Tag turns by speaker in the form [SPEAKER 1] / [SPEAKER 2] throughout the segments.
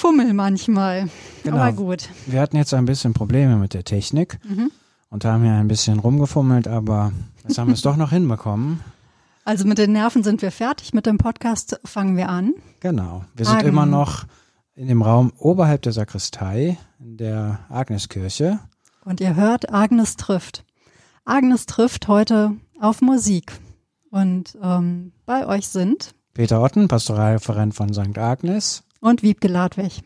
[SPEAKER 1] Gefummel manchmal.
[SPEAKER 2] Genau.
[SPEAKER 1] Aber gut.
[SPEAKER 2] Wir hatten jetzt ein bisschen Probleme mit der Technik
[SPEAKER 1] Mhm.
[SPEAKER 2] und haben ja ein bisschen rumgefummelt, aber jetzt haben wir es doch noch hinbekommen.
[SPEAKER 1] Also mit den Nerven sind wir fertig. Mit dem Podcast fangen wir an.
[SPEAKER 2] Genau. Wir sind
[SPEAKER 1] Hagen.
[SPEAKER 2] immer noch in dem Raum oberhalb der Sakristei, in der Agneskirche.
[SPEAKER 1] Und ihr hört, Agnes trifft. Agnes trifft heute auf Musik. Und ähm, bei euch sind
[SPEAKER 2] Peter Otten, Pastoralreferent von St. Agnes.
[SPEAKER 1] Und Wiebke Ladwig.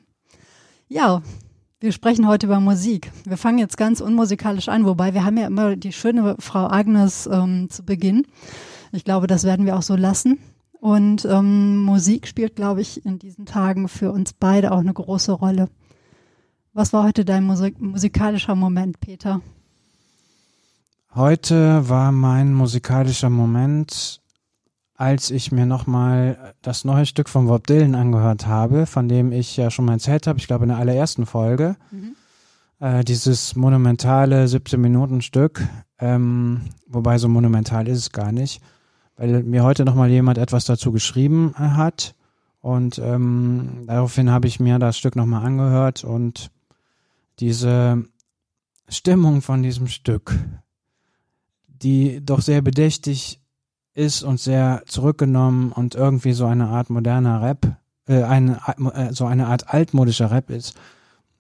[SPEAKER 1] Ja, wir sprechen heute über Musik. Wir fangen jetzt ganz unmusikalisch an, wobei wir haben ja immer die schöne Frau Agnes ähm, zu Beginn. Ich glaube, das werden wir auch so lassen. Und ähm, Musik spielt, glaube ich, in diesen Tagen für uns beide auch eine große Rolle. Was war heute dein Musik musikalischer Moment, Peter?
[SPEAKER 2] Heute war mein musikalischer Moment, als ich mir nochmal das neue Stück von Bob Dylan angehört habe, von dem ich ja schon mal erzählt habe, ich glaube in der allerersten Folge. Äh, dieses monumentale 17-Minuten-Stück, ähm, wobei so monumental ist es gar nicht, weil mir heute nochmal jemand etwas dazu geschrieben hat und ähm, daraufhin habe ich mir das Stück nochmal angehört und diese Stimmung von diesem Stück, die doch sehr bedächtig ist und sehr zurückgenommen und irgendwie so eine Art moderner Rap, äh, eine, äh, so eine Art altmodischer Rap ist.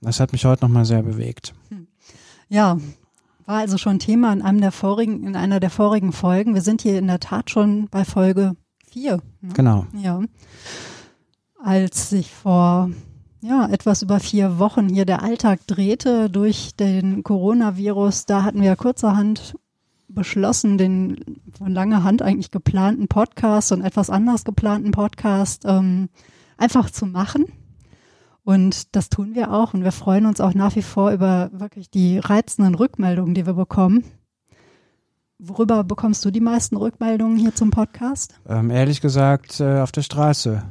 [SPEAKER 2] Das hat mich heute nochmal sehr bewegt.
[SPEAKER 1] Ja, war also schon Thema in einem der vorigen, in einer der vorigen Folgen. Wir sind hier in der Tat schon bei Folge vier. Ne?
[SPEAKER 2] Genau.
[SPEAKER 1] Ja. Als sich vor ja, etwas über vier Wochen hier der Alltag drehte durch den Coronavirus, da hatten wir kurzerhand beschlossen, den von langer Hand eigentlich geplanten Podcast und etwas anders geplanten Podcast ähm, einfach zu machen. Und das tun wir auch. Und wir freuen uns auch nach wie vor über wirklich die reizenden Rückmeldungen, die wir bekommen. Worüber bekommst du die meisten Rückmeldungen hier zum Podcast?
[SPEAKER 2] Ähm, ehrlich gesagt, äh, auf der Straße.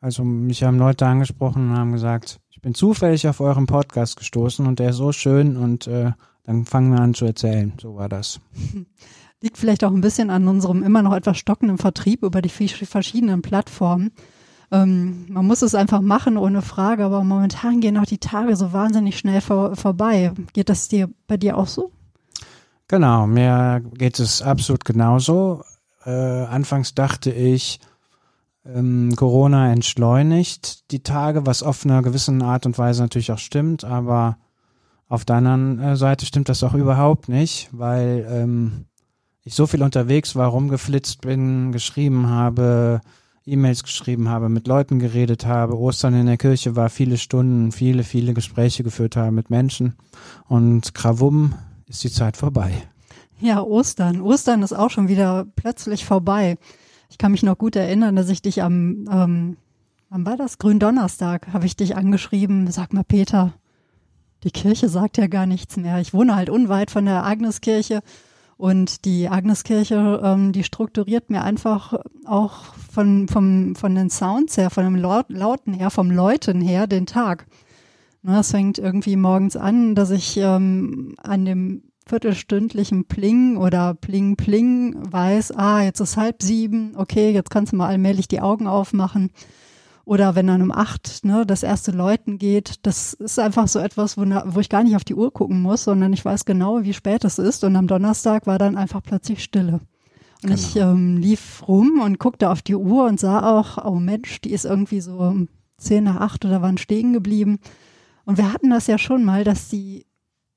[SPEAKER 2] Also mich haben Leute angesprochen und haben gesagt, ich bin zufällig auf euren Podcast gestoßen und der ist so schön und äh, dann fangen wir an zu erzählen. So war das.
[SPEAKER 1] Liegt vielleicht auch ein bisschen an unserem immer noch etwas stockenden Vertrieb über die verschiedenen Plattformen. Ähm, man muss es einfach machen, ohne Frage, aber momentan gehen auch die Tage so wahnsinnig schnell vor, vorbei. Geht das dir bei dir auch so?
[SPEAKER 2] Genau, mir geht es absolut genauso. Äh, anfangs dachte ich, ähm, Corona entschleunigt die Tage, was auf einer gewissen Art und Weise natürlich auch stimmt, aber auf der anderen äh, Seite stimmt das auch überhaupt nicht, weil ähm, ich so viel unterwegs war, rumgeflitzt bin, geschrieben habe, E-Mails geschrieben habe, mit Leuten geredet habe, Ostern in der Kirche war, viele Stunden, viele, viele Gespräche geführt habe mit Menschen und krawum ist die Zeit vorbei.
[SPEAKER 1] Ja, Ostern. Ostern ist auch schon wieder plötzlich vorbei. Ich kann mich noch gut erinnern, dass ich dich am, ähm, wann war das? Gründonnerstag habe ich dich angeschrieben. Sag mal, Peter, die Kirche sagt ja gar nichts mehr. Ich wohne halt unweit von der Agneskirche und die Agneskirche, ähm, die strukturiert mir einfach auch von, vom, von den Sounds her, von dem Laut, Lauten her, vom Läuten her den Tag. Ne, es fängt irgendwie morgens an, dass ich ähm, an dem viertelstündlichen Pling oder Pling Pling weiß, ah, jetzt ist halb sieben, okay, jetzt kannst du mal allmählich die Augen aufmachen. Oder wenn dann um acht ne, das erste Läuten geht, das ist einfach so etwas, wo, wo ich gar nicht auf die Uhr gucken muss, sondern ich weiß genau, wie spät es ist. Und am Donnerstag war dann einfach plötzlich Stille. Und ich ähm, lief rum und guckte auf die Uhr und sah auch, oh Mensch, die ist irgendwie so um zehn nach acht oder waren stehen geblieben. Und wir hatten das ja schon mal, dass die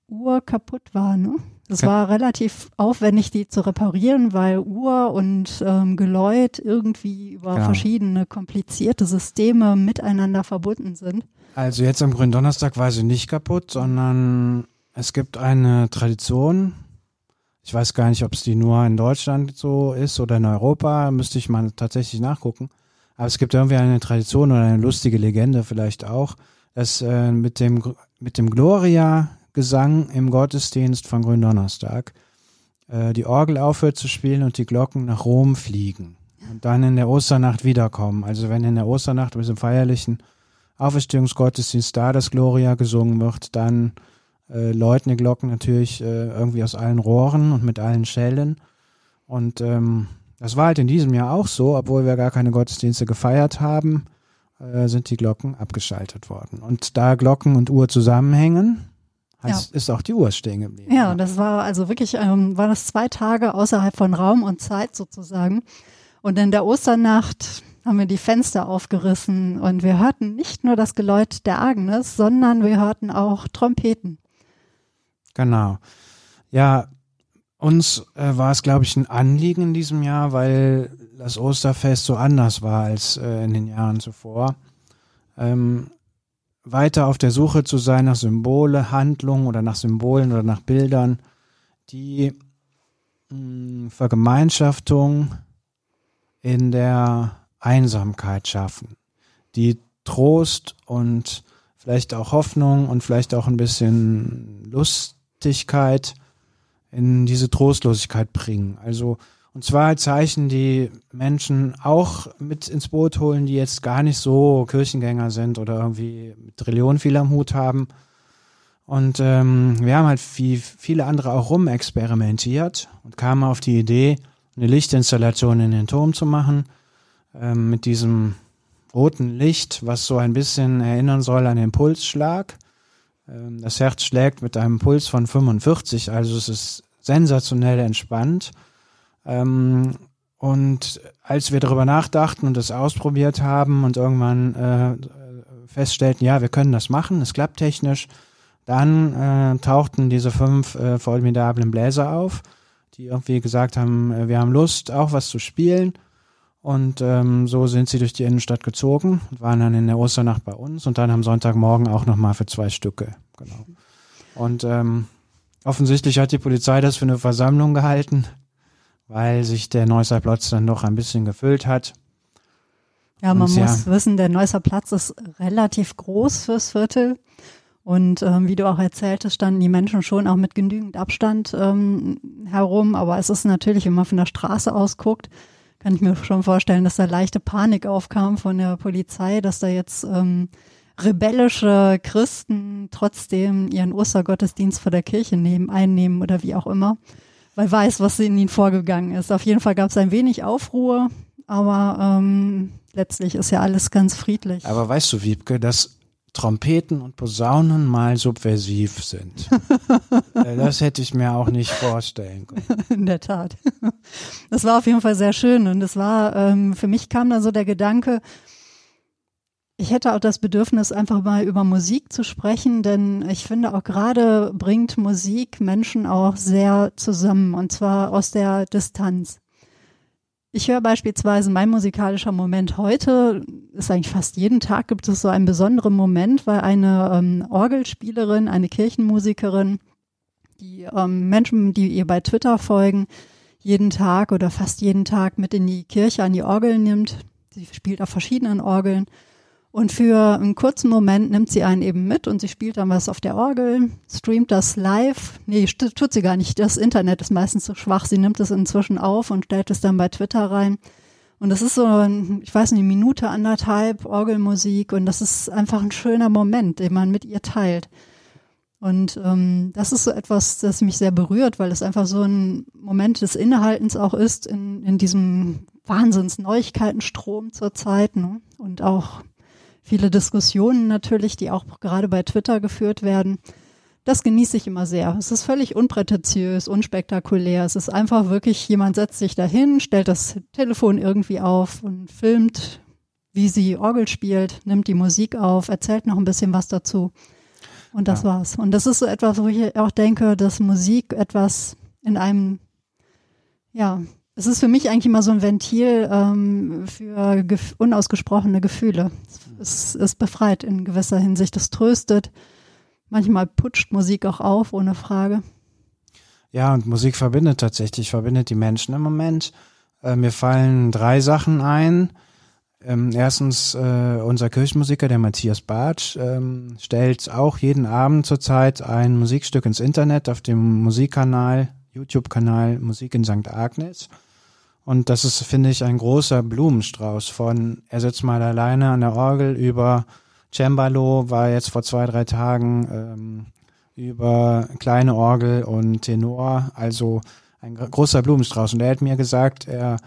[SPEAKER 1] Uhr kaputt war. Ne? Es war relativ aufwendig, die zu reparieren, weil Uhr und ähm, Geläut irgendwie über
[SPEAKER 2] Genau.
[SPEAKER 1] verschiedene komplizierte Systeme miteinander verbunden sind.
[SPEAKER 2] Also jetzt am Gründonnerstag war sie nicht kaputt, sondern es gibt eine Tradition. Ich weiß gar nicht, ob es die nur in Deutschland so ist oder in Europa, müsste ich mal tatsächlich nachgucken. Aber es gibt irgendwie eine Tradition oder eine lustige Legende vielleicht auch, dass äh, mit dem mit dem Gloria-Gesang im Gottesdienst von Gründonnerstag äh, die Orgel aufhört zu spielen und die Glocken nach Rom fliegen und dann in der Osternacht wiederkommen. Also wenn in der Osternacht mit dem feierlichen Auferstehungsgottesdienst da das Gloria gesungen wird, dann äh, läuten die Glocken natürlich äh, irgendwie aus allen Rohren und mit allen Schellen. Und ähm, das war halt in diesem Jahr auch so, obwohl wir gar keine Gottesdienste gefeiert haben. äh, sind die Glocken abgeschaltet worden. Und da Glocken und Uhr zusammenhängen, heißt, ja. ist auch die Uhr stehen geblieben.
[SPEAKER 1] Ja, das war also wirklich, ähm, war das zwei Tage außerhalb von Raum und Zeit sozusagen. Und in der Osternacht haben wir die Fenster aufgerissen und wir hörten nicht nur das Geläut der Agnes, sondern wir hörten auch Trompeten.
[SPEAKER 2] Genau. Ja, uns äh, war es, glaube ich, ein Anliegen in diesem Jahr, weil das Osterfest so anders war als äh, in den Jahren zuvor. Ähm, weiter auf der Suche zu sein nach Symbole, Handlungen oder nach Symbolen oder nach Bildern, die mh, hm, Vergemeinschaftung in der Einsamkeit schaffen, die Trost und vielleicht auch Hoffnung und vielleicht auch ein bisschen Lustigkeit in diese Trostlosigkeit bringen. Also und zwar Zeichen, die Menschen auch mit ins Boot holen, die jetzt gar nicht so Kirchengänger sind oder irgendwie mit Trillionen viel am Hut haben. Und ähm, wir haben halt wie viele andere auch rumexperimentiert und kamen auf die Idee, eine Lichtinstallation in den Turm zu machen, ähm, mit diesem roten Licht, was so ein bisschen erinnern soll an den Pulsschlag. Ähm, das Herz schlägt mit einem Puls von 45, also es ist sensationell entspannt. Ähm, und als wir darüber nachdachten und das ausprobiert haben und irgendwann äh, feststellten, ja, wir können das machen, es klappt technisch, dann äh, tauchten diese fünf äh, formidablen Bläser auf, die irgendwie gesagt haben, äh, wir haben Lust, auch was zu spielen. Und ähm, so sind sie durch die Innenstadt gezogen und waren dann in der Osternacht bei uns und dann am Sonntagmorgen auch nochmal für zwei Stücke. Genau. Und ähm, offensichtlich hat die Polizei das für eine Versammlung gehalten weil sich der Neusser Platz dann noch ein bisschen gefüllt hat.
[SPEAKER 1] Ja, man Und muss ja, wissen, der Neusser Platz ist relativ groß fürs Viertel. Und ähm, wie du auch erzähltest, standen die Menschen schon auch mit genügend Abstand ähm, herum. Aber es ist natürlich, wenn man von der Straße aus guckt, kann ich mir schon vorstellen, dass da leichte Panik aufkam von der Polizei, dass da jetzt ähm, rebellische Christen trotzdem ihren Ostergottesdienst vor der Kirche nehmen, einnehmen oder wie auch immer weil weiß, was in ihnen vorgegangen ist. Auf jeden Fall gab es ein wenig Aufruhr, aber ähm, letztlich ist ja alles ganz friedlich.
[SPEAKER 2] Aber weißt du, Wiebke, dass Trompeten und Posaunen mal subversiv sind. Äh, das hätte ich mir auch nicht vorstellen können.
[SPEAKER 1] In der Tat. Das war auf jeden Fall sehr schön und es war, ähm, für mich kam dann so der Gedanke, ich hätte auch das Bedürfnis, einfach mal über Musik zu sprechen, denn ich finde auch gerade bringt Musik Menschen auch sehr zusammen und zwar aus der Distanz. Ich höre beispielsweise mein musikalischer Moment heute, ist eigentlich fast jeden Tag gibt es so einen besonderen Moment, weil eine ähm, Orgelspielerin, eine Kirchenmusikerin, die ähm, Menschen, die ihr bei Twitter folgen, jeden Tag oder fast jeden Tag mit in die Kirche an die Orgel nimmt. Sie spielt auf verschiedenen Orgeln und für einen kurzen Moment nimmt sie einen eben mit und sie spielt dann was auf der Orgel, streamt das live. Nee, tut sie gar nicht. Das Internet ist meistens so schwach. Sie nimmt es inzwischen auf und stellt es dann bei Twitter rein. Und das ist so, ein, ich weiß nicht, Minute, anderthalb Orgelmusik und das ist einfach ein schöner Moment, den man mit ihr teilt. Und ähm, das ist so etwas, das mich sehr berührt, weil es einfach so ein Moment des Innehaltens auch ist in, in diesem Wahnsinns-Neuigkeitenstrom zur Zeit. Ne? Und auch viele Diskussionen natürlich, die auch gerade bei Twitter geführt werden. Das genieße ich immer sehr. Es ist völlig unprätentiös, unspektakulär. Es ist einfach wirklich, jemand setzt sich dahin, stellt das Telefon irgendwie auf und filmt, wie sie Orgel spielt, nimmt die Musik auf, erzählt noch ein bisschen was dazu. Und das ja. war's. Und das ist so etwas, wo ich auch denke, dass Musik etwas in einem, ja, es ist für mich eigentlich immer so ein Ventil ähm, für gef unausgesprochene Gefühle. Es, es befreit in gewisser Hinsicht, es tröstet. Manchmal putscht Musik auch auf, ohne Frage.
[SPEAKER 2] Ja, und Musik verbindet tatsächlich, verbindet die Menschen im Moment. Äh, mir fallen drei Sachen ein. Ähm, erstens, äh, unser Kirchenmusiker, der Matthias Bartsch, ähm, stellt auch jeden Abend zurzeit ein Musikstück ins Internet auf dem Musikkanal, YouTube-Kanal Musik in St. Agnes. Und das ist, finde ich, ein großer Blumenstrauß von, er sitzt mal alleine an der Orgel über Cembalo, war jetzt vor zwei, drei Tagen ähm, über kleine Orgel und Tenor, also ein großer Blumenstrauß. Und er hat mir gesagt, er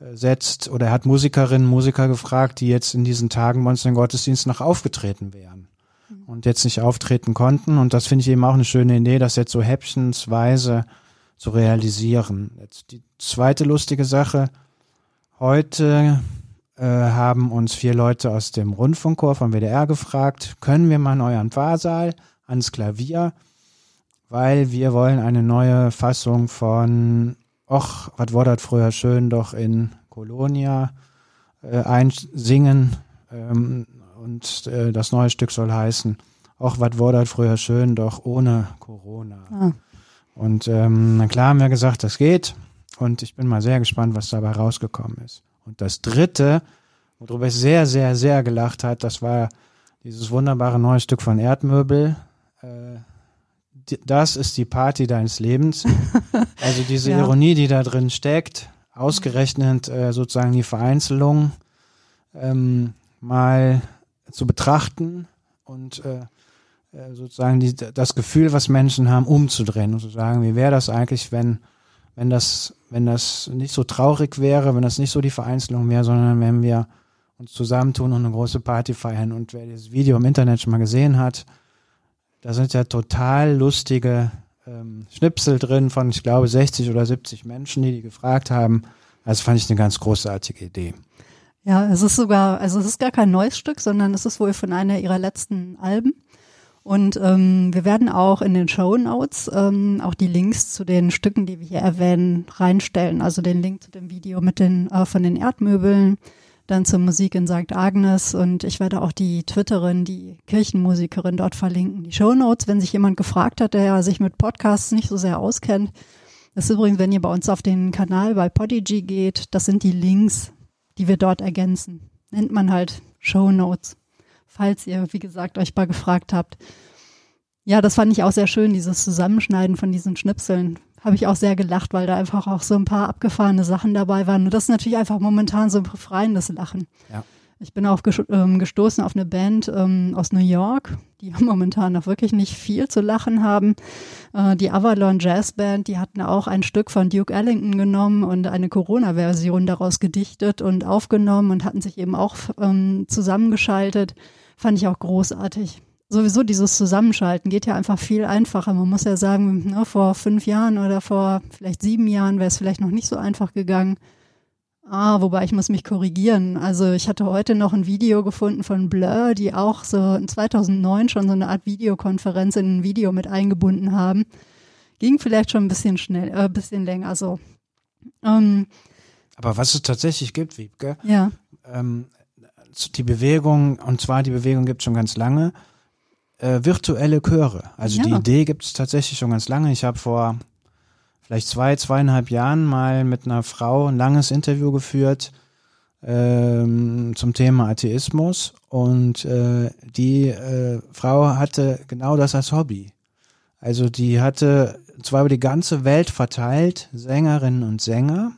[SPEAKER 2] äh, setzt oder er hat Musikerinnen, Musiker gefragt, die jetzt in diesen Tagen bei uns Gottesdienst noch aufgetreten wären mhm. und jetzt nicht auftreten konnten. Und das finde ich eben auch eine schöne Idee, das jetzt so häppchensweise zu realisieren. Jetzt die zweite lustige Sache. Heute äh, haben uns vier Leute aus dem Rundfunkchor vom WDR gefragt, können wir mal in euren Pfarrsaal ans Klavier, weil wir wollen eine neue Fassung von Och, was war das früher schön doch in Kolonia äh, einsingen ähm, und äh, das neue Stück soll heißen Och, was war das früher schön doch ohne Corona. Ah. Und ähm, na klar haben wir gesagt, das geht und ich bin mal sehr gespannt, was dabei rausgekommen ist. Und das dritte, worüber ich sehr, sehr, sehr gelacht hat, das war dieses wunderbare neue Stück von Erdmöbel. Äh, das ist die Party deines Lebens. Also diese ja. Ironie, die da drin steckt, ausgerechnet äh, sozusagen die Vereinzelung ähm, mal zu betrachten und äh, äh, sozusagen die, das Gefühl, was Menschen haben, umzudrehen und zu sagen, wie wäre das eigentlich, wenn, wenn das, wenn das nicht so traurig wäre, wenn das nicht so die Vereinzelung wäre, sondern wenn wir uns zusammentun und eine große Party feiern. Und wer dieses Video im Internet schon mal gesehen hat, da sind ja total lustige ähm, Schnipsel drin von, ich glaube, 60 oder 70 Menschen, die die gefragt haben. Also fand ich eine ganz großartige Idee.
[SPEAKER 1] Ja, es ist sogar, also es ist gar kein neues Stück, sondern es ist wohl von einer ihrer letzten Alben. Und ähm, wir werden auch in den Show Notes ähm, auch die Links zu den Stücken, die wir hier erwähnen, reinstellen. Also den Link zu dem Video mit den äh, von den Erdmöbeln, dann zur Musik in St. Agnes und ich werde auch die Twitterin, die Kirchenmusikerin dort verlinken. Die Show Notes, wenn sich jemand gefragt hat, der sich mit Podcasts nicht so sehr auskennt. Das ist übrigens, wenn ihr bei uns auf den Kanal bei Podigy geht, das sind die Links, die wir dort ergänzen. Nennt man halt Show Notes, falls ihr, wie gesagt, euch mal gefragt habt. Ja, das fand ich auch sehr schön, dieses Zusammenschneiden von diesen Schnipseln habe ich auch sehr gelacht, weil da einfach auch so ein paar abgefahrene Sachen dabei waren. Und das ist natürlich einfach momentan so ein befreiendes Lachen. Ja. Ich bin auch ähm, gestoßen auf eine Band ähm, aus New York, die momentan noch wirklich nicht viel zu lachen haben. Äh, die Avalon Jazz Band, die hatten auch ein Stück von Duke Ellington genommen und eine Corona-Version daraus gedichtet und aufgenommen und hatten sich eben auch ähm, zusammengeschaltet. Fand ich auch großartig sowieso dieses Zusammenschalten geht ja einfach viel einfacher. Man muss ja sagen, ne, vor fünf Jahren oder vor vielleicht sieben Jahren wäre es vielleicht noch nicht so einfach gegangen. Ah, wobei ich muss mich korrigieren. Also ich hatte heute noch ein Video gefunden von Blur, die auch so in 2009 schon so eine Art Videokonferenz in ein Video mit eingebunden haben. Ging vielleicht schon ein bisschen schnell, äh, ein bisschen länger so. Ähm,
[SPEAKER 2] Aber was es tatsächlich gibt, Wiebke,
[SPEAKER 1] ja.
[SPEAKER 2] ähm, die Bewegung, und zwar die Bewegung gibt es schon ganz lange, äh, virtuelle Chöre. Also ja. die Idee gibt es tatsächlich schon ganz lange. Ich habe vor vielleicht zwei, zweieinhalb Jahren mal mit einer Frau ein langes Interview geführt ähm, zum Thema Atheismus und äh, die äh, Frau hatte genau das als Hobby. Also die hatte zwar über die ganze Welt verteilt Sängerinnen und Sänger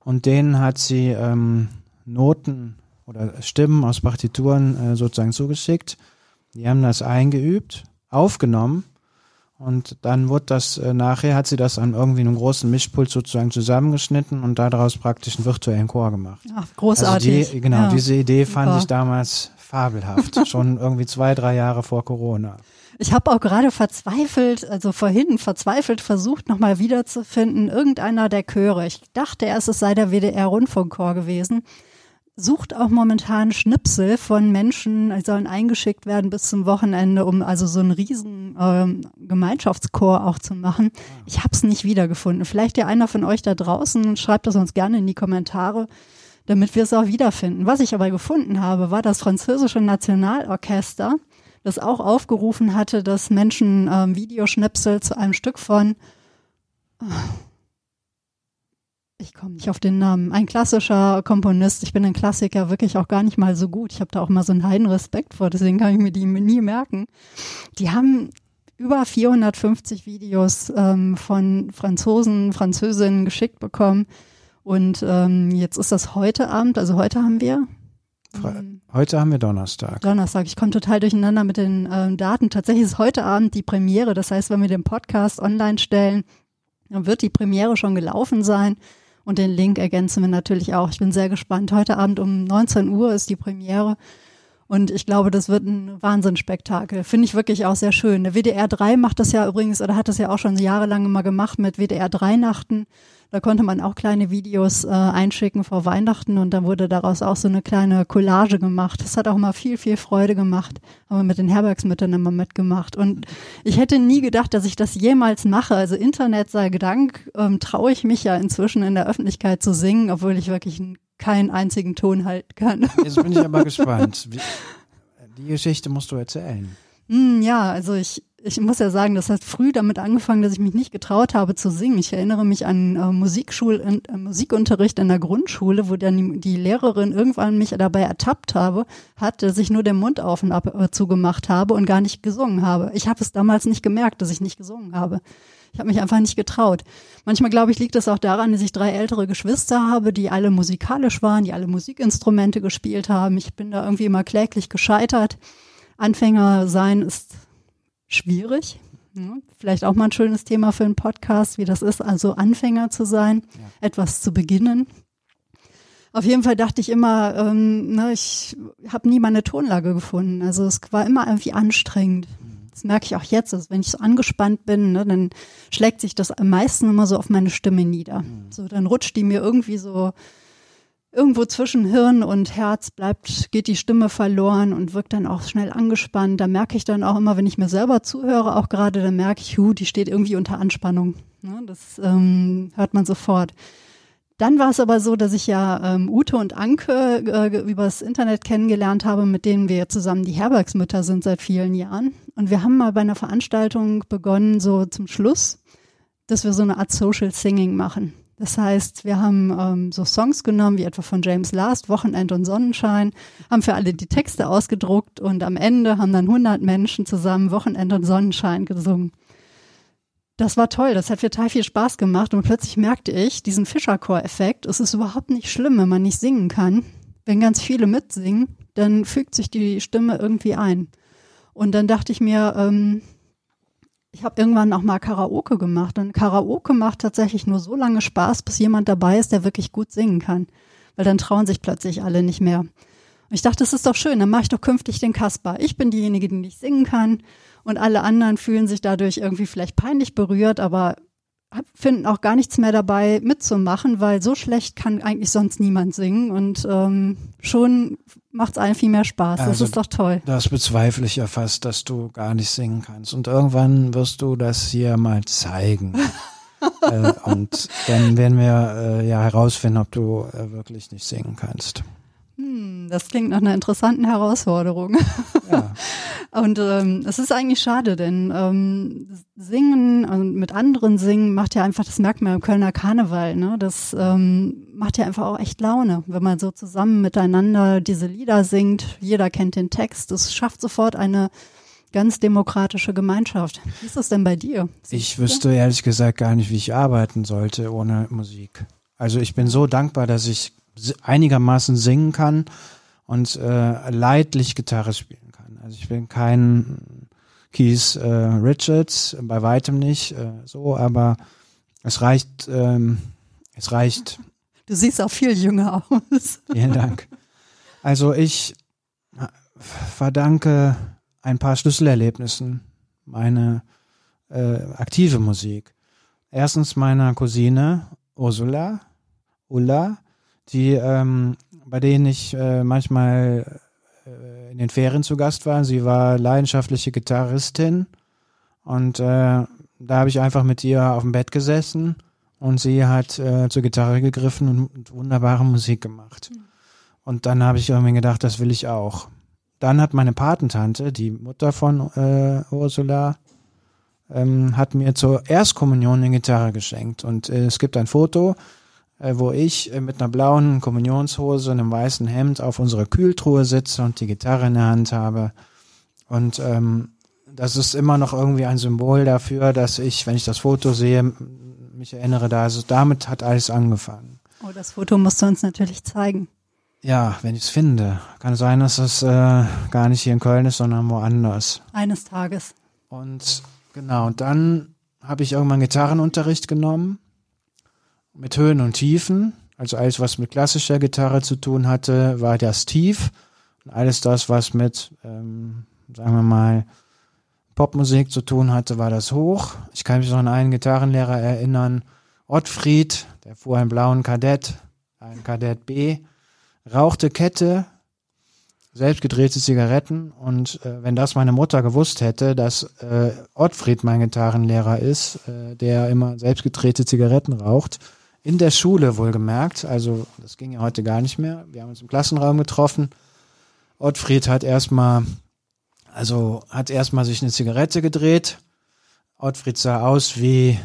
[SPEAKER 2] und denen hat sie ähm, Noten oder Stimmen aus Partituren äh, sozusagen zugeschickt die haben das eingeübt, aufgenommen und dann wurde das, äh, nachher hat sie das an irgendwie einem großen Mischpult sozusagen zusammengeschnitten und daraus praktisch einen virtuellen Chor gemacht.
[SPEAKER 1] Ach, großartig.
[SPEAKER 2] Also die, genau, ja, diese Idee fand super. ich damals fabelhaft, schon irgendwie zwei, drei Jahre vor Corona.
[SPEAKER 1] Ich habe auch gerade verzweifelt, also vorhin verzweifelt versucht, nochmal wiederzufinden, irgendeiner der Chöre. Ich dachte erst, es sei der WDR-Rundfunkchor gewesen sucht auch momentan Schnipsel von Menschen, die sollen eingeschickt werden bis zum Wochenende, um also so einen riesen ähm, Gemeinschaftschor auch zu machen. Ich habe es nicht wiedergefunden. Vielleicht ja einer von euch da draußen, schreibt das uns gerne in die Kommentare, damit wir es auch wiederfinden. Was ich aber gefunden habe, war das französische Nationalorchester, das auch aufgerufen hatte, dass Menschen ähm, Videoschnipsel zu einem Stück von ich komme nicht auf den Namen. Ein klassischer Komponist. Ich bin ein Klassiker wirklich auch gar nicht mal so gut. Ich habe da auch mal so einen heiden Respekt vor, deswegen kann ich mir die nie merken. Die haben über 450 Videos ähm, von Franzosen, Französinnen geschickt bekommen. Und ähm, jetzt ist das heute Abend, also heute haben wir.
[SPEAKER 2] Ähm, heute haben wir Donnerstag.
[SPEAKER 1] Donnerstag. Ich komme total durcheinander mit den ähm, Daten. Tatsächlich ist heute Abend die Premiere. Das heißt, wenn wir den Podcast online stellen, dann wird die Premiere schon gelaufen sein. Und den Link ergänzen wir natürlich auch. Ich bin sehr gespannt. Heute Abend um 19 Uhr ist die Premiere. Und ich glaube, das wird ein Wahnsinnsspektakel. Finde ich wirklich auch sehr schön. Der WDR 3 macht das ja übrigens, oder hat das ja auch schon jahrelang immer gemacht mit WDR 3 Nachten. Da konnte man auch kleine Videos äh, einschicken vor Weihnachten und dann wurde daraus auch so eine kleine Collage gemacht. Das hat auch mal viel, viel Freude gemacht. Haben wir mit den Herbergsmüttern immer mitgemacht. Und ich hätte nie gedacht, dass ich das jemals mache. Also Internet sei Dank, ähm, traue ich mich ja inzwischen in der Öffentlichkeit zu singen, obwohl ich wirklich keinen einzigen Ton halten kann.
[SPEAKER 2] Jetzt bin ich aber gespannt. Die Geschichte musst du erzählen.
[SPEAKER 1] Mm, ja, also ich, ich muss ja sagen, das hat früh damit angefangen, dass ich mich nicht getraut habe zu singen. Ich erinnere mich an äh, Musikschul äh, Musikunterricht in der Grundschule, wo dann die, die, Lehrerin irgendwann mich dabei ertappt habe, hat, dass ich nur den Mund auf und ab äh, zugemacht habe und gar nicht gesungen habe. Ich habe es damals nicht gemerkt, dass ich nicht gesungen habe. Ich habe mich einfach nicht getraut. Manchmal glaube ich, liegt es auch daran, dass ich drei ältere Geschwister habe, die alle musikalisch waren, die alle Musikinstrumente gespielt haben. Ich bin da irgendwie immer kläglich gescheitert. Anfänger sein ist schwierig. Ja, vielleicht auch mal ein schönes Thema für einen Podcast, wie das ist, also Anfänger zu sein, ja. etwas zu beginnen. Auf jeden Fall dachte ich immer, ähm, ne, ich habe nie meine Tonlage gefunden. Also es war immer irgendwie anstrengend. Das merke ich auch jetzt. Also wenn ich so angespannt bin, ne, dann schlägt sich das am meisten immer so auf meine Stimme nieder. Mhm. So, dann rutscht die mir irgendwie so irgendwo zwischen Hirn und Herz bleibt, geht die Stimme verloren und wirkt dann auch schnell angespannt. Da merke ich dann auch immer, wenn ich mir selber zuhöre, auch gerade, dann merke ich, hu, die steht irgendwie unter Anspannung. Das ähm, hört man sofort. Dann war es aber so, dass ich ja ähm, Ute und Anke äh, übers Internet kennengelernt habe, mit denen wir zusammen die Herbergsmütter sind seit vielen Jahren. Und wir haben mal bei einer Veranstaltung begonnen, so zum Schluss, dass wir so eine Art Social Singing machen. Das heißt, wir haben ähm, so Songs genommen, wie etwa von James Last, Wochenend und Sonnenschein, haben für alle die Texte ausgedruckt und am Ende haben dann 100 Menschen zusammen Wochenend und Sonnenschein gesungen. Das war toll, das hat total viel Spaß gemacht und plötzlich merkte ich diesen Fischerchor-Effekt. Es ist überhaupt nicht schlimm, wenn man nicht singen kann. Wenn ganz viele mitsingen, dann fügt sich die Stimme irgendwie ein. Und dann dachte ich mir, ähm, ich habe irgendwann auch mal Karaoke gemacht. Und Karaoke macht tatsächlich nur so lange Spaß, bis jemand dabei ist, der wirklich gut singen kann. Weil dann trauen sich plötzlich alle nicht mehr. Und ich dachte, das ist doch schön, dann mache ich doch künftig den Kasper. Ich bin diejenige, die nicht singen kann. Und alle anderen fühlen sich dadurch irgendwie vielleicht peinlich berührt, aber finden auch gar nichts mehr dabei mitzumachen, weil so schlecht kann eigentlich sonst niemand singen und ähm, schon macht es einem viel mehr Spaß. Also, das ist doch toll.
[SPEAKER 2] Das bezweifle ich ja fast, dass du gar nicht singen kannst. Und irgendwann wirst du das hier mal zeigen. äh, und dann werden wir äh, ja herausfinden, ob du äh, wirklich nicht singen kannst.
[SPEAKER 1] Hm, das klingt nach einer interessanten Herausforderung. Ja. und ähm, es ist eigentlich schade, denn ähm, Singen und mit anderen singen macht ja einfach, das merkt man im Kölner Karneval, ne? Das ähm, macht ja einfach auch echt Laune, wenn man so zusammen miteinander diese Lieder singt. Jeder kennt den Text. Es schafft sofort eine ganz demokratische Gemeinschaft. Wie ist das denn bei dir?
[SPEAKER 2] Ich wüsste ehrlich gesagt gar nicht, wie ich arbeiten sollte ohne Musik. Also ich bin so dankbar, dass ich einigermaßen singen kann und äh, leidlich Gitarre spielen kann. Also ich bin kein Keith äh, Richards, bei weitem nicht äh, so, aber es reicht, ähm, es reicht.
[SPEAKER 1] Du siehst auch viel jünger aus.
[SPEAKER 2] Vielen Dank. Also ich verdanke ein paar Schlüsselerlebnissen meine äh, aktive Musik. Erstens meiner Cousine Ursula, Ulla, die, ähm, bei denen ich äh, manchmal äh, in den Ferien zu Gast war. Sie war leidenschaftliche Gitarristin und äh, da habe ich einfach mit ihr auf dem Bett gesessen und sie hat äh, zur Gitarre gegriffen und wunderbare Musik gemacht. Mhm. Und dann habe ich irgendwie gedacht, das will ich auch. Dann hat meine Patentante, die Mutter von äh, Ursula, ähm, hat mir zur Erstkommunion eine Gitarre geschenkt. Und äh, es gibt ein Foto, wo ich äh, mit einer blauen Kommunionshose und einem weißen Hemd auf unserer Kühltruhe sitze und die Gitarre in der Hand habe. Und ähm, das ist immer noch irgendwie ein Symbol dafür, dass ich, wenn ich das Foto sehe, mich erinnere, da also damit hat alles angefangen.
[SPEAKER 1] Oh, das Foto musst du uns natürlich zeigen.
[SPEAKER 2] Ja, wenn ich es finde. Kann sein, dass es äh, gar nicht hier in Köln ist, sondern woanders.
[SPEAKER 1] Eines Tages.
[SPEAKER 2] Und genau, und dann habe ich irgendwann Gitarrenunterricht genommen mit Höhen und Tiefen. Also alles, was mit klassischer Gitarre zu tun hatte, war das Tief. Und alles das, was mit, ähm, sagen wir mal, Popmusik zu tun hatte, war das Hoch. Ich kann mich noch an einen Gitarrenlehrer erinnern, Ottfried, der fuhr einen blauen Kadett, ein Kadett B, rauchte Kette, selbst gedrehte Zigaretten und äh, wenn das meine Mutter gewusst hätte, dass äh, Ottfried mein Gitarrenlehrer ist, äh, der immer selbst gedrehte Zigaretten raucht, in der Schule wohlgemerkt, also das ging ja heute gar nicht mehr, wir haben uns im Klassenraum getroffen, Ottfried hat erstmal, also hat erstmal sich eine Zigarette gedreht, Ottfried sah aus wie,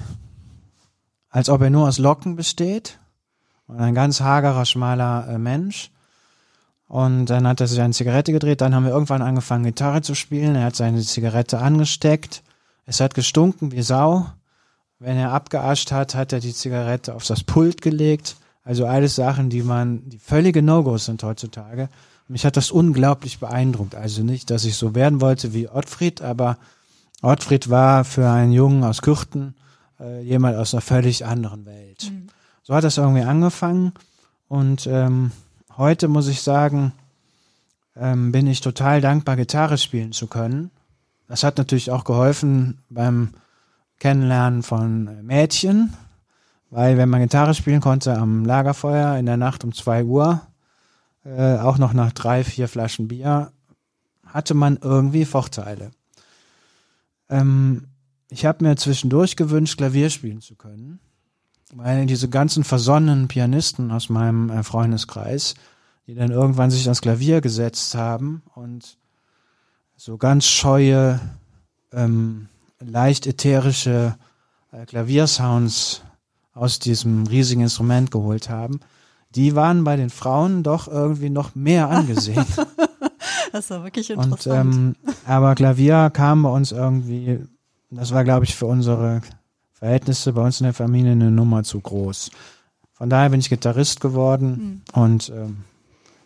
[SPEAKER 2] als ob er nur aus Locken besteht und ein ganz hagerer, schmaler äh, Mensch und dann hat er sich eine Zigarette gedreht. Dann haben wir irgendwann angefangen, Gitarre zu spielen. Er hat seine Zigarette angesteckt. Es hat gestunken wie Sau. Wenn er abgeascht hat, hat er die Zigarette auf das Pult gelegt. Also alles Sachen, die man, die völlige No-Gos sind heutzutage. Mich hat das unglaublich beeindruckt. Also nicht, dass ich so werden wollte wie Ottfried, aber Ottfried war für einen Jungen aus Kürten äh, jemand aus einer völlig anderen Welt. Mhm. So hat das irgendwie angefangen und ähm, heute muss ich sagen, ähm, bin ich total dankbar, Gitarre spielen zu können. Das hat natürlich auch geholfen beim Kennenlernen von Mädchen, weil wenn man Gitarre spielen konnte am Lagerfeuer in der Nacht um zwei Uhr, äh, auch noch nach drei, vier Flaschen Bier, hatte man irgendwie Vorteile. Ähm, ich habe mir zwischendurch gewünscht, Klavier spielen zu können. Weil diese ganzen versonnenen Pianisten aus meinem äh, Freundeskreis, die dann irgendwann sich ans Klavier gesetzt haben und so ganz scheue, ähm, leicht ätherische äh, Klaviersounds aus diesem riesigen Instrument geholt haben, die waren bei den Frauen doch irgendwie noch mehr angesehen.
[SPEAKER 1] das war wirklich interessant.
[SPEAKER 2] Und, ähm, aber Klavier kam bei uns irgendwie, das war glaube ich für unsere Verhältnisse bei uns in der Familie eine Nummer zu groß. Von daher bin ich Gitarrist geworden mhm. und ähm,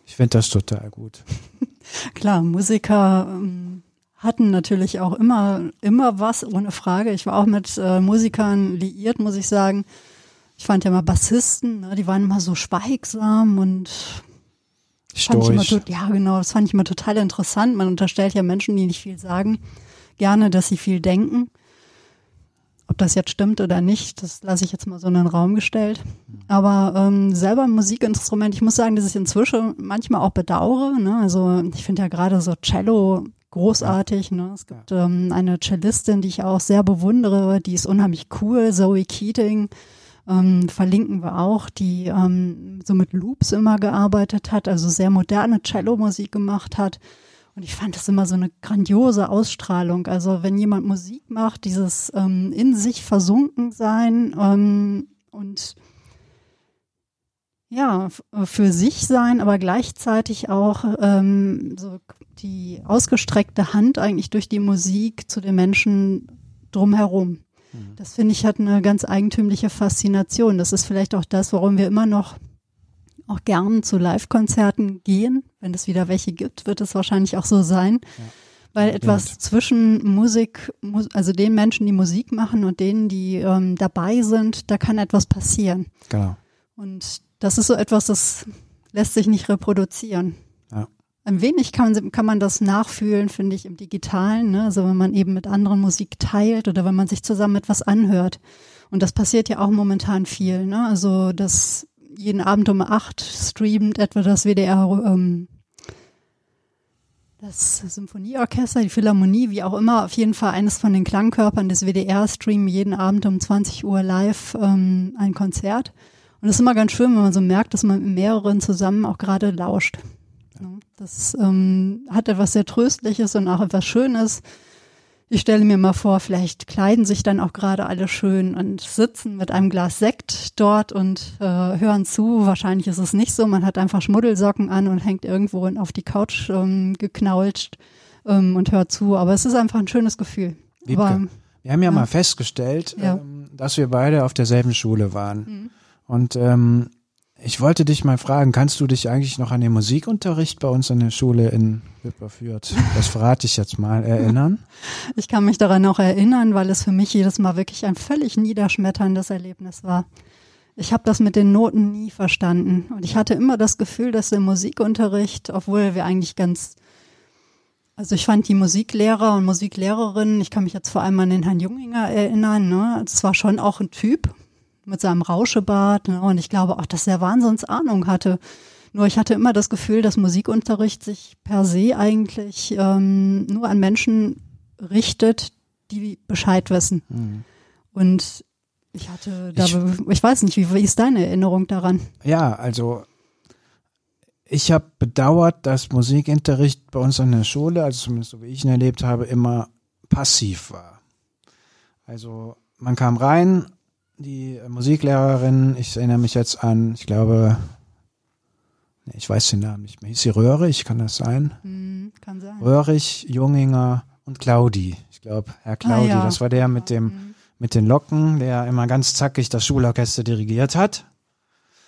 [SPEAKER 2] ich finde das total gut.
[SPEAKER 1] Klar, Musiker ähm, hatten natürlich auch immer, immer was, ohne Frage. Ich war auch mit äh, Musikern liiert, muss ich sagen. Ich fand ja mal Bassisten, ne, die waren immer so schweigsam und fand ich immer, ja genau, das fand ich immer total interessant. Man unterstellt ja Menschen, die nicht viel sagen, gerne, dass sie viel denken. Ob das jetzt stimmt oder nicht, das lasse ich jetzt mal so in den Raum gestellt. Aber ähm, selber ein Musikinstrument, ich muss sagen, dass ich inzwischen manchmal auch bedauere. Ne? Also ich finde ja gerade so Cello großartig. Ne? Es gibt ähm, eine Cellistin, die ich auch sehr bewundere, die ist unheimlich cool, Zoe Keating. Ähm, verlinken wir auch, die ähm, so mit Loops immer gearbeitet hat, also sehr moderne Cello-Musik gemacht hat. Und ich fand das immer so eine grandiose Ausstrahlung. Also wenn jemand Musik macht, dieses ähm, in sich versunken sein ähm, und ja, für sich sein, aber gleichzeitig auch ähm, so die ausgestreckte Hand eigentlich durch die Musik zu den Menschen drumherum. Mhm. Das finde ich hat eine ganz eigentümliche Faszination. Das ist vielleicht auch das, warum wir immer noch auch gern zu Live-Konzerten gehen. Wenn es wieder welche gibt, wird es wahrscheinlich auch so sein. Ja. Weil etwas ja. zwischen Musik, also den Menschen, die Musik machen und denen, die ähm, dabei sind, da kann etwas passieren.
[SPEAKER 2] Genau.
[SPEAKER 1] Und das ist so etwas, das lässt sich nicht reproduzieren. Ein wenig kann man, kann man das nachfühlen, finde ich, im Digitalen. Ne? Also wenn man eben mit anderen Musik teilt oder wenn man sich zusammen etwas anhört. Und das passiert ja auch momentan viel. Ne? Also das jeden Abend um acht streamt etwa das WDR, ähm, das Symphonieorchester, die Philharmonie, wie auch immer, auf jeden Fall eines von den Klangkörpern des WDR streamen jeden Abend um 20 Uhr live ähm, ein Konzert. Und das ist immer ganz schön, wenn man so merkt, dass man mit mehreren zusammen auch gerade lauscht. Das ähm, hat etwas sehr Tröstliches und auch etwas Schönes ich stelle mir mal vor, vielleicht kleiden sich dann auch gerade alle schön und sitzen mit einem Glas Sekt dort und äh, hören zu. Wahrscheinlich ist es nicht so. Man hat einfach Schmuddelsocken an und hängt irgendwo auf die Couch ähm, geknautscht ähm, und hört zu. Aber es ist einfach ein schönes Gefühl.
[SPEAKER 2] Wiebke, Aber, wir haben ja, ja, mal festgestellt, ja. ähm, dass wir beide auf derselben Schule waren. Mhm. Und ähm, ich wollte dich mal fragen, kannst du dich eigentlich noch an den Musikunterricht bei uns in der Schule in Wipperfürth, das verrate ich jetzt mal, erinnern?
[SPEAKER 1] Ich kann mich daran auch erinnern, weil es für mich jedes Mal wirklich ein völlig niederschmetterndes Erlebnis war. ich habe das mit den Noten nie verstanden. Und ich hatte immer das Gefühl, dass im Musikunterricht, obwohl wir eigentlich ganz, also ich fand die Musiklehrer und Musiklehrerinnen, ich kann mich jetzt vor allem an den Herrn Junginger erinnern, ne, es war schon auch ein Typ mit seinem Rauschebart, ne, und ich glaube auch, dass er Wahnsinns Ahnung hatte. Nur ich hatte immer das Gefühl, dass Musikunterricht sich per se eigentlich ähm, nur an Menschen richtet, die Bescheid wissen. Mhm. Und ich hatte da, ich, ich weiß nicht, wie, wie ist deine Erinnerung daran?
[SPEAKER 2] Ja, also ich habe bedauert, dass Musikunterricht bei uns an der Schule, also zumindest so wie ich ihn erlebt habe, immer passiv war. Also man kam rein, die Musiklehrerin, ich erinnere mich jetzt an, ich glaube, ich weiß den Namen nicht mehr, hieß sie Röhrig, kann das sein?
[SPEAKER 1] Hm, kann sein.
[SPEAKER 2] Röhrig, Junginger und Claudi. Ich glaube, Herr Claudi, ah, ja. das war der mit dem hm mit den Locken, der immer ganz zackig das Schulorchester dirigiert hat.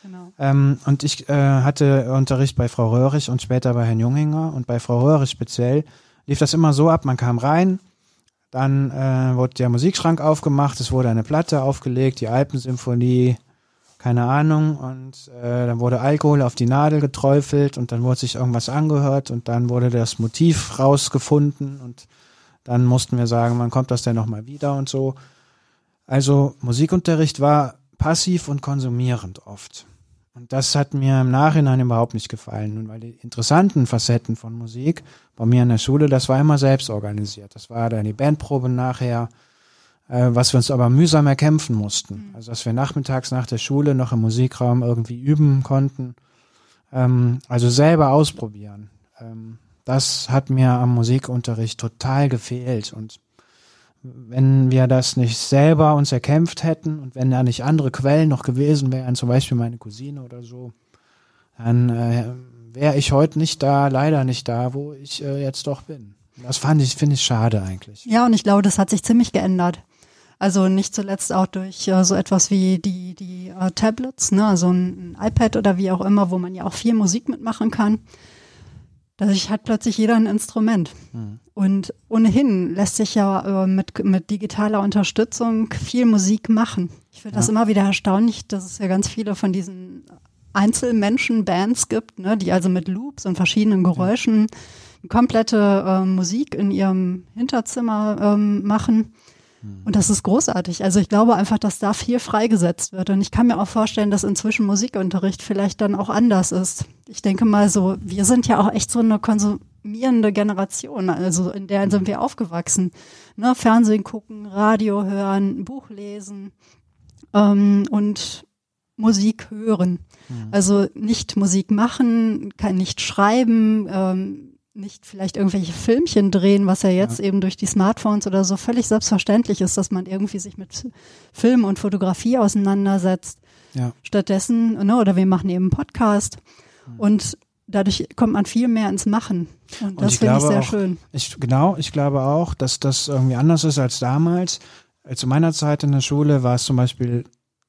[SPEAKER 2] Genau. Ähm, und ich äh, hatte Unterricht bei Frau Röhrig und später bei Herrn Junginger. Und bei Frau Röhrig speziell lief das immer so ab, man kam rein, dann äh, wurde der Musikschrank aufgemacht, es wurde eine Platte aufgelegt, die Alpensymphonie, keine Ahnung, und äh, dann wurde Alkohol auf die Nadel geträufelt und dann wurde sich irgendwas angehört und dann wurde das Motiv rausgefunden und dann mussten wir sagen, wann kommt das denn nochmal wieder und so. Also Musikunterricht war passiv und konsumierend oft. Und das hat mir im Nachhinein überhaupt nicht gefallen, weil die interessanten Facetten von Musik bei mir in der Schule, das war immer selbst organisiert. Das war dann die Bandprobe nachher, äh, was wir uns aber mühsam erkämpfen mussten. Mhm. Also dass wir nachmittags nach der Schule noch im Musikraum irgendwie üben konnten. Ähm, also selber ausprobieren. Ähm, das hat mir am Musikunterricht total gefehlt. Und wenn wir das nicht selber uns erkämpft hätten und wenn da nicht andere Quellen noch gewesen wären, zum Beispiel meine Cousine oder so, dann äh, wäre ich heute nicht da, leider nicht da, wo ich äh, jetzt doch bin. Das fand ich, finde ich schade eigentlich.
[SPEAKER 1] Ja, und ich glaube, das hat sich ziemlich geändert. Also nicht zuletzt auch durch äh, so etwas wie die, die äh, Tablets, ne, also ein, ein iPad oder wie auch immer, wo man ja auch viel Musik mitmachen kann. Dadurch hat plötzlich jeder ein Instrument. Mhm. Und ohnehin lässt sich ja äh, mit, mit digitaler Unterstützung viel Musik machen. Ich finde ja. das immer wieder erstaunlich, dass es ja ganz viele von diesen Einzelmenschen, Bands gibt, ne, die also mit Loops und verschiedenen Geräuschen komplette äh, Musik in ihrem Hinterzimmer ähm, machen. Mhm. Und das ist großartig. Also ich glaube einfach, dass da viel freigesetzt wird. Und ich kann mir auch vorstellen, dass inzwischen Musikunterricht vielleicht dann auch anders ist. Ich denke mal so, wir sind ja auch echt so eine konsumierende Generation. Also in der sind wir aufgewachsen. Ne? Fernsehen gucken, Radio hören, Buch lesen ähm, und Musik hören. Mhm. Also nicht Musik machen, kann nicht schreiben, ähm, nicht vielleicht irgendwelche Filmchen drehen, was ja jetzt ja. eben durch die Smartphones oder so völlig selbstverständlich ist, dass man irgendwie sich mit Film und Fotografie auseinandersetzt. Ja. Stattdessen, ne, oder wir machen eben einen Podcast mhm. und dadurch kommt man viel mehr ins Machen. Und, das finde ich sehr
[SPEAKER 2] auch,
[SPEAKER 1] schön.
[SPEAKER 2] Ich, genau, ich glaube auch, dass das irgendwie anders ist als damals. Zu meiner Zeit in der Schule war es zum Beispiel,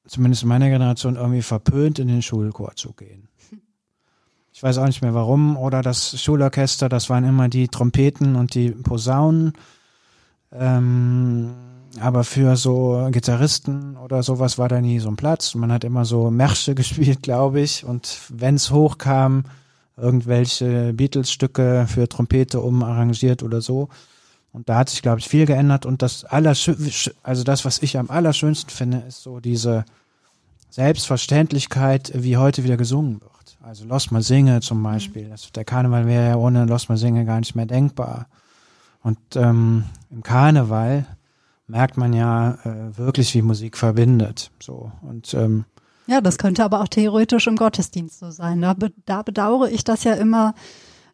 [SPEAKER 2] zumindest in meiner Generation, irgendwie verpönt, in den Schulchor zu gehen. Ich weiß auch nicht mehr warum. Oder das Schulorchester, das waren immer die Trompeten und die Posaunen. Ähm, aber für so Gitarristen oder sowas war da nie so ein Platz. Man hat immer so Märsche gespielt, glaube ich. Und wenn es hochkam, irgendwelche Beatles-Stücke für Trompete umarrangiert oder so. Und da hat sich, glaube ich, viel geändert. Und das Allerschö also das, was ich am allerschönsten finde, ist so diese Selbstverständlichkeit, wie heute wieder gesungen wird. Also Los Mal Singe zum Beispiel. Das, der Karneval wäre ja ohne Los Mal Singe gar nicht mehr denkbar. Und ähm, im Karneval merkt man ja äh, wirklich, wie Musik verbindet. So und ähm,
[SPEAKER 1] ja, das könnte aber auch theoretisch im Gottesdienst so sein. Da, da bedauere ich das ja immer,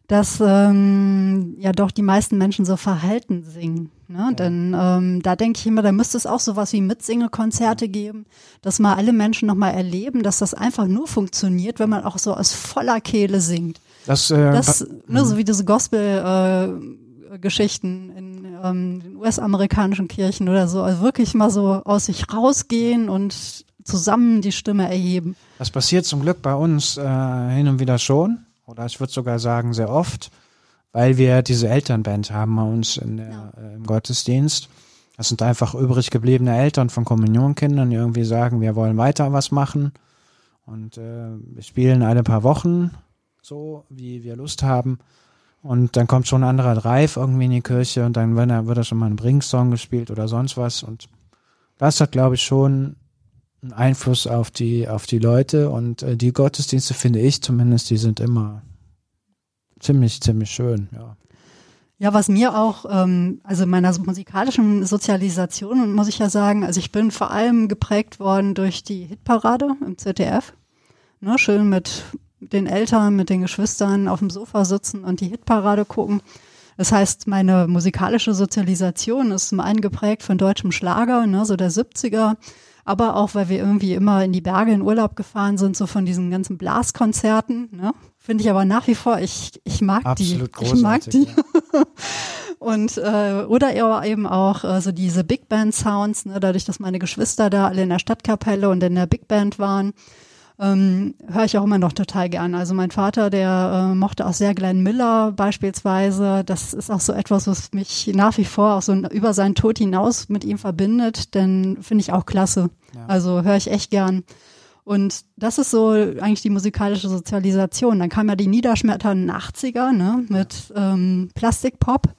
[SPEAKER 1] dass ähm, ja doch die meisten Menschen so verhalten singen. Ne? Ja. Denn ähm, da denke ich immer, da müsste es auch sowas wie Mitsingekonzerte geben, dass mal alle Menschen nochmal erleben, dass das einfach nur funktioniert, wenn man auch so aus voller Kehle singt. Das, äh, das ne, so wie diese Gospel-Geschichten äh, in ähm, den US-amerikanischen Kirchen oder so, also wirklich mal so aus sich rausgehen und zusammen die Stimme erheben.
[SPEAKER 2] Das passiert zum Glück bei uns äh, hin und wieder schon oder ich würde sogar sagen sehr oft, weil wir diese Elternband haben bei uns der, ja. äh, im Gottesdienst. Das sind einfach übrig gebliebene Eltern von Kommunionkindern, die irgendwie sagen, wir wollen weiter was machen. Und äh, wir spielen alle paar Wochen so, wie wir Lust haben. Und dann kommt schon ein anderer Drive irgendwie in die Kirche und dann wird da, wird da schon mal ein Bring-Song gespielt oder sonst was. Und das hat, glaube ich, schon einen Einfluss auf die, auf die Leute. Und äh, die Gottesdienste, finde ich zumindest, die sind immer ziemlich, ziemlich schön, ja.
[SPEAKER 1] Ja, was mir auch, ähm, also meiner musikalischen Sozialisation, muss ich ja sagen, also ich bin vor allem geprägt worden durch die Hitparade im ZDF. Ne, schön mit den Eltern, mit den Geschwistern auf dem Sofa sitzen und die Hitparade gucken. Das heißt, meine musikalische Sozialisation ist zum einen geprägt von deutschem Schlager, ne, so der 70er, aber auch, weil wir irgendwie immer in die Berge in Urlaub gefahren sind, so von diesen ganzen Blaskonzerten, ne? Finde ich aber nach wie vor, ich, ich mag
[SPEAKER 2] Absolut
[SPEAKER 1] die. Ich mag die.
[SPEAKER 2] Ja.
[SPEAKER 1] Und äh, oder eben auch äh, so diese Big Band Sounds, ne, dadurch, dass meine Geschwister da alle in der Stadtkapelle und in der Big Band waren ähm, höre ich auch immer noch total gern. Also mein Vater, der äh, mochte auch sehr Glenn Miller beispielsweise. Das ist auch so etwas, was mich nach wie vor auch so über seinen Tod hinaus mit ihm verbindet, denn finde ich auch klasse. Ja. Also höre ich echt gern. Und das ist so eigentlich die musikalische Sozialisation. Dann kam ja die niederschmetternden 80er ne, mit ähm, Plastikpop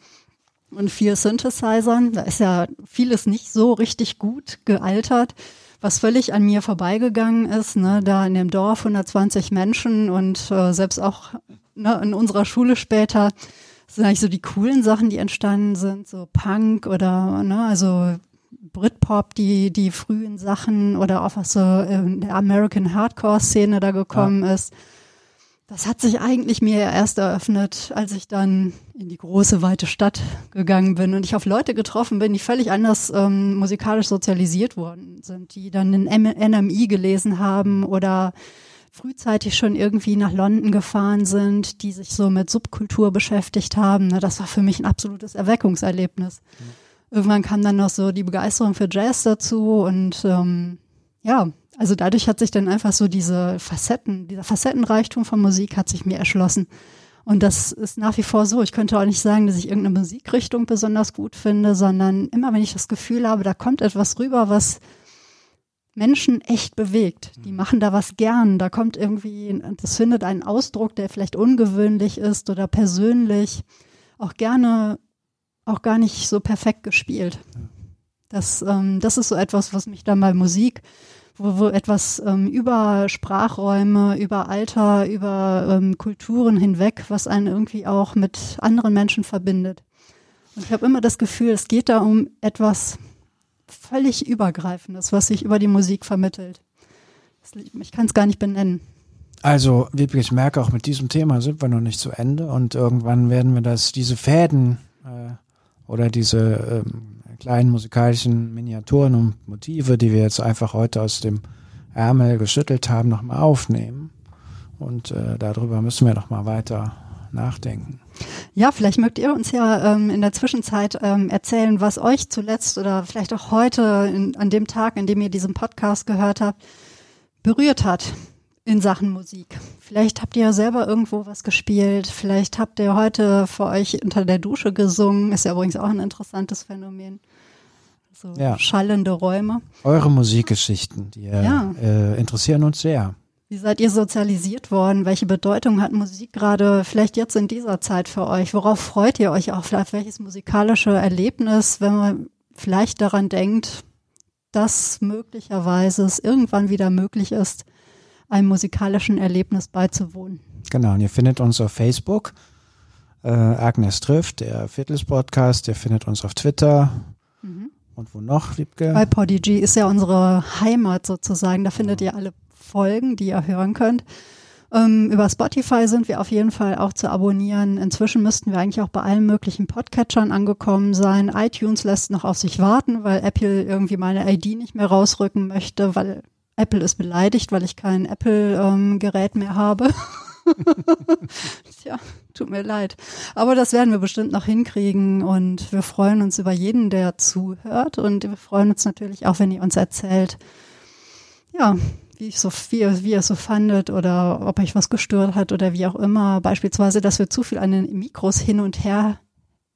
[SPEAKER 1] und viel Synthesizern. Da ist ja vieles nicht so richtig gut gealtert was völlig an mir vorbeigegangen ist, ne, da in dem Dorf 120 Menschen und äh, selbst auch ne, in unserer Schule später sind eigentlich so die coolen Sachen, die entstanden sind, so Punk oder ne, also Britpop, die die frühen Sachen oder auch was so in der American Hardcore Szene da gekommen ja. ist. Das hat sich eigentlich mir erst eröffnet, als ich dann in die große, weite Stadt gegangen bin und ich auf Leute getroffen bin, die völlig anders ähm, musikalisch sozialisiert worden sind, die dann den NMI gelesen haben oder frühzeitig schon irgendwie nach London gefahren sind, die sich so mit Subkultur beschäftigt haben. Das war für mich ein absolutes Erweckungserlebnis. Mhm. Irgendwann kam dann noch so die Begeisterung für Jazz dazu und ähm, ja, also dadurch hat sich dann einfach so diese Facetten, dieser Facettenreichtum von Musik hat sich mir erschlossen. Und das ist nach wie vor so. Ich könnte auch nicht sagen, dass ich irgendeine Musikrichtung besonders gut finde, sondern immer wenn ich das Gefühl habe, da kommt etwas rüber, was Menschen echt bewegt. Die mhm. machen da was gern. Da kommt irgendwie, das findet einen Ausdruck, der vielleicht ungewöhnlich ist oder persönlich. Auch gerne, auch gar nicht so perfekt gespielt. Das, ähm, das ist so etwas, was mich dann bei Musik wo, wo etwas ähm, über Sprachräume, über Alter, über ähm, Kulturen hinweg, was einen irgendwie auch mit anderen Menschen verbindet. Und ich habe immer das Gefühl, es geht da um etwas völlig Übergreifendes, was sich über die Musik vermittelt. Ich kann es gar nicht benennen.
[SPEAKER 2] Also, ich merke auch mit diesem Thema sind wir noch nicht zu Ende und irgendwann werden wir das, diese Fäden äh, oder diese ähm, kleinen musikalischen Miniaturen und Motive, die wir jetzt einfach heute aus dem Ärmel geschüttelt haben, nochmal aufnehmen. Und äh, darüber müssen wir nochmal weiter nachdenken.
[SPEAKER 1] Ja, vielleicht mögt ihr uns ja ähm, in der Zwischenzeit ähm, erzählen, was euch zuletzt oder vielleicht auch heute in, an dem Tag, in dem ihr diesen Podcast gehört habt, berührt hat in Sachen Musik. Vielleicht habt ihr ja selber irgendwo was gespielt. Vielleicht habt ihr heute vor euch unter der Dusche gesungen. Ist ja übrigens auch ein interessantes Phänomen. So ja. schallende Räume.
[SPEAKER 2] Eure Musikgeschichten, die ja. äh, interessieren uns sehr.
[SPEAKER 1] Wie seid ihr sozialisiert worden? Welche Bedeutung hat Musik gerade vielleicht jetzt in dieser Zeit für euch? Worauf freut ihr euch auch? Vielleicht welches musikalische Erlebnis, wenn man vielleicht daran denkt, dass möglicherweise es irgendwann wieder möglich ist, einem musikalischen Erlebnis beizuwohnen.
[SPEAKER 2] Genau, und ihr findet uns auf Facebook. Äh, Agnes trifft, der Viertels-Podcast, ihr findet uns auf Twitter. Und wo noch, Wiebke?
[SPEAKER 1] Bei Podigy ist ja unsere Heimat sozusagen. Da findet ja. ihr alle Folgen, die ihr hören könnt. Ähm, über Spotify sind wir auf jeden Fall auch zu abonnieren. Inzwischen müssten wir eigentlich auch bei allen möglichen Podcatchern angekommen sein. iTunes lässt noch auf sich warten, weil Apple irgendwie meine ID nicht mehr rausrücken möchte, weil Apple ist beleidigt, weil ich kein Apple-Gerät ähm, mehr habe. Tja, tut mir leid. Aber das werden wir bestimmt noch hinkriegen und wir freuen uns über jeden, der zuhört und wir freuen uns natürlich auch, wenn ihr uns erzählt, ja, wie, ich so, wie, wie ihr es so fandet oder ob euch was gestört hat oder wie auch immer. Beispielsweise, dass wir zu viel an den Mikros hin und her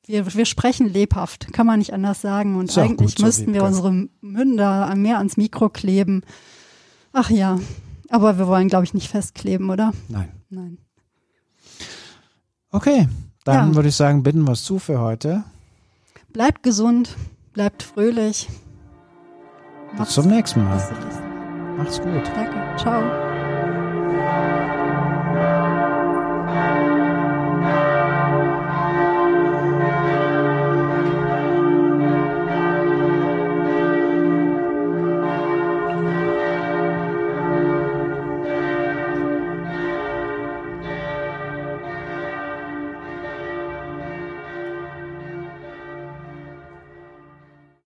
[SPEAKER 1] wir, wir sprechen lebhaft, kann man nicht anders sagen. Und
[SPEAKER 2] Ist
[SPEAKER 1] eigentlich
[SPEAKER 2] gut so,
[SPEAKER 1] müssten wir unsere Münder mehr ans Mikro kleben. Ach ja, aber wir wollen, glaube ich, nicht festkleben, oder?
[SPEAKER 2] Nein.
[SPEAKER 1] Nein.
[SPEAKER 2] Okay, dann
[SPEAKER 1] Ja.
[SPEAKER 2] würde ich sagen, bitten wir es zu für heute.
[SPEAKER 1] Bleibt gesund, bleibt fröhlich.
[SPEAKER 2] Bis zum nächsten Mal.
[SPEAKER 1] Bis zum nächsten Mal.
[SPEAKER 2] Macht's gut.
[SPEAKER 1] Danke. Ciao.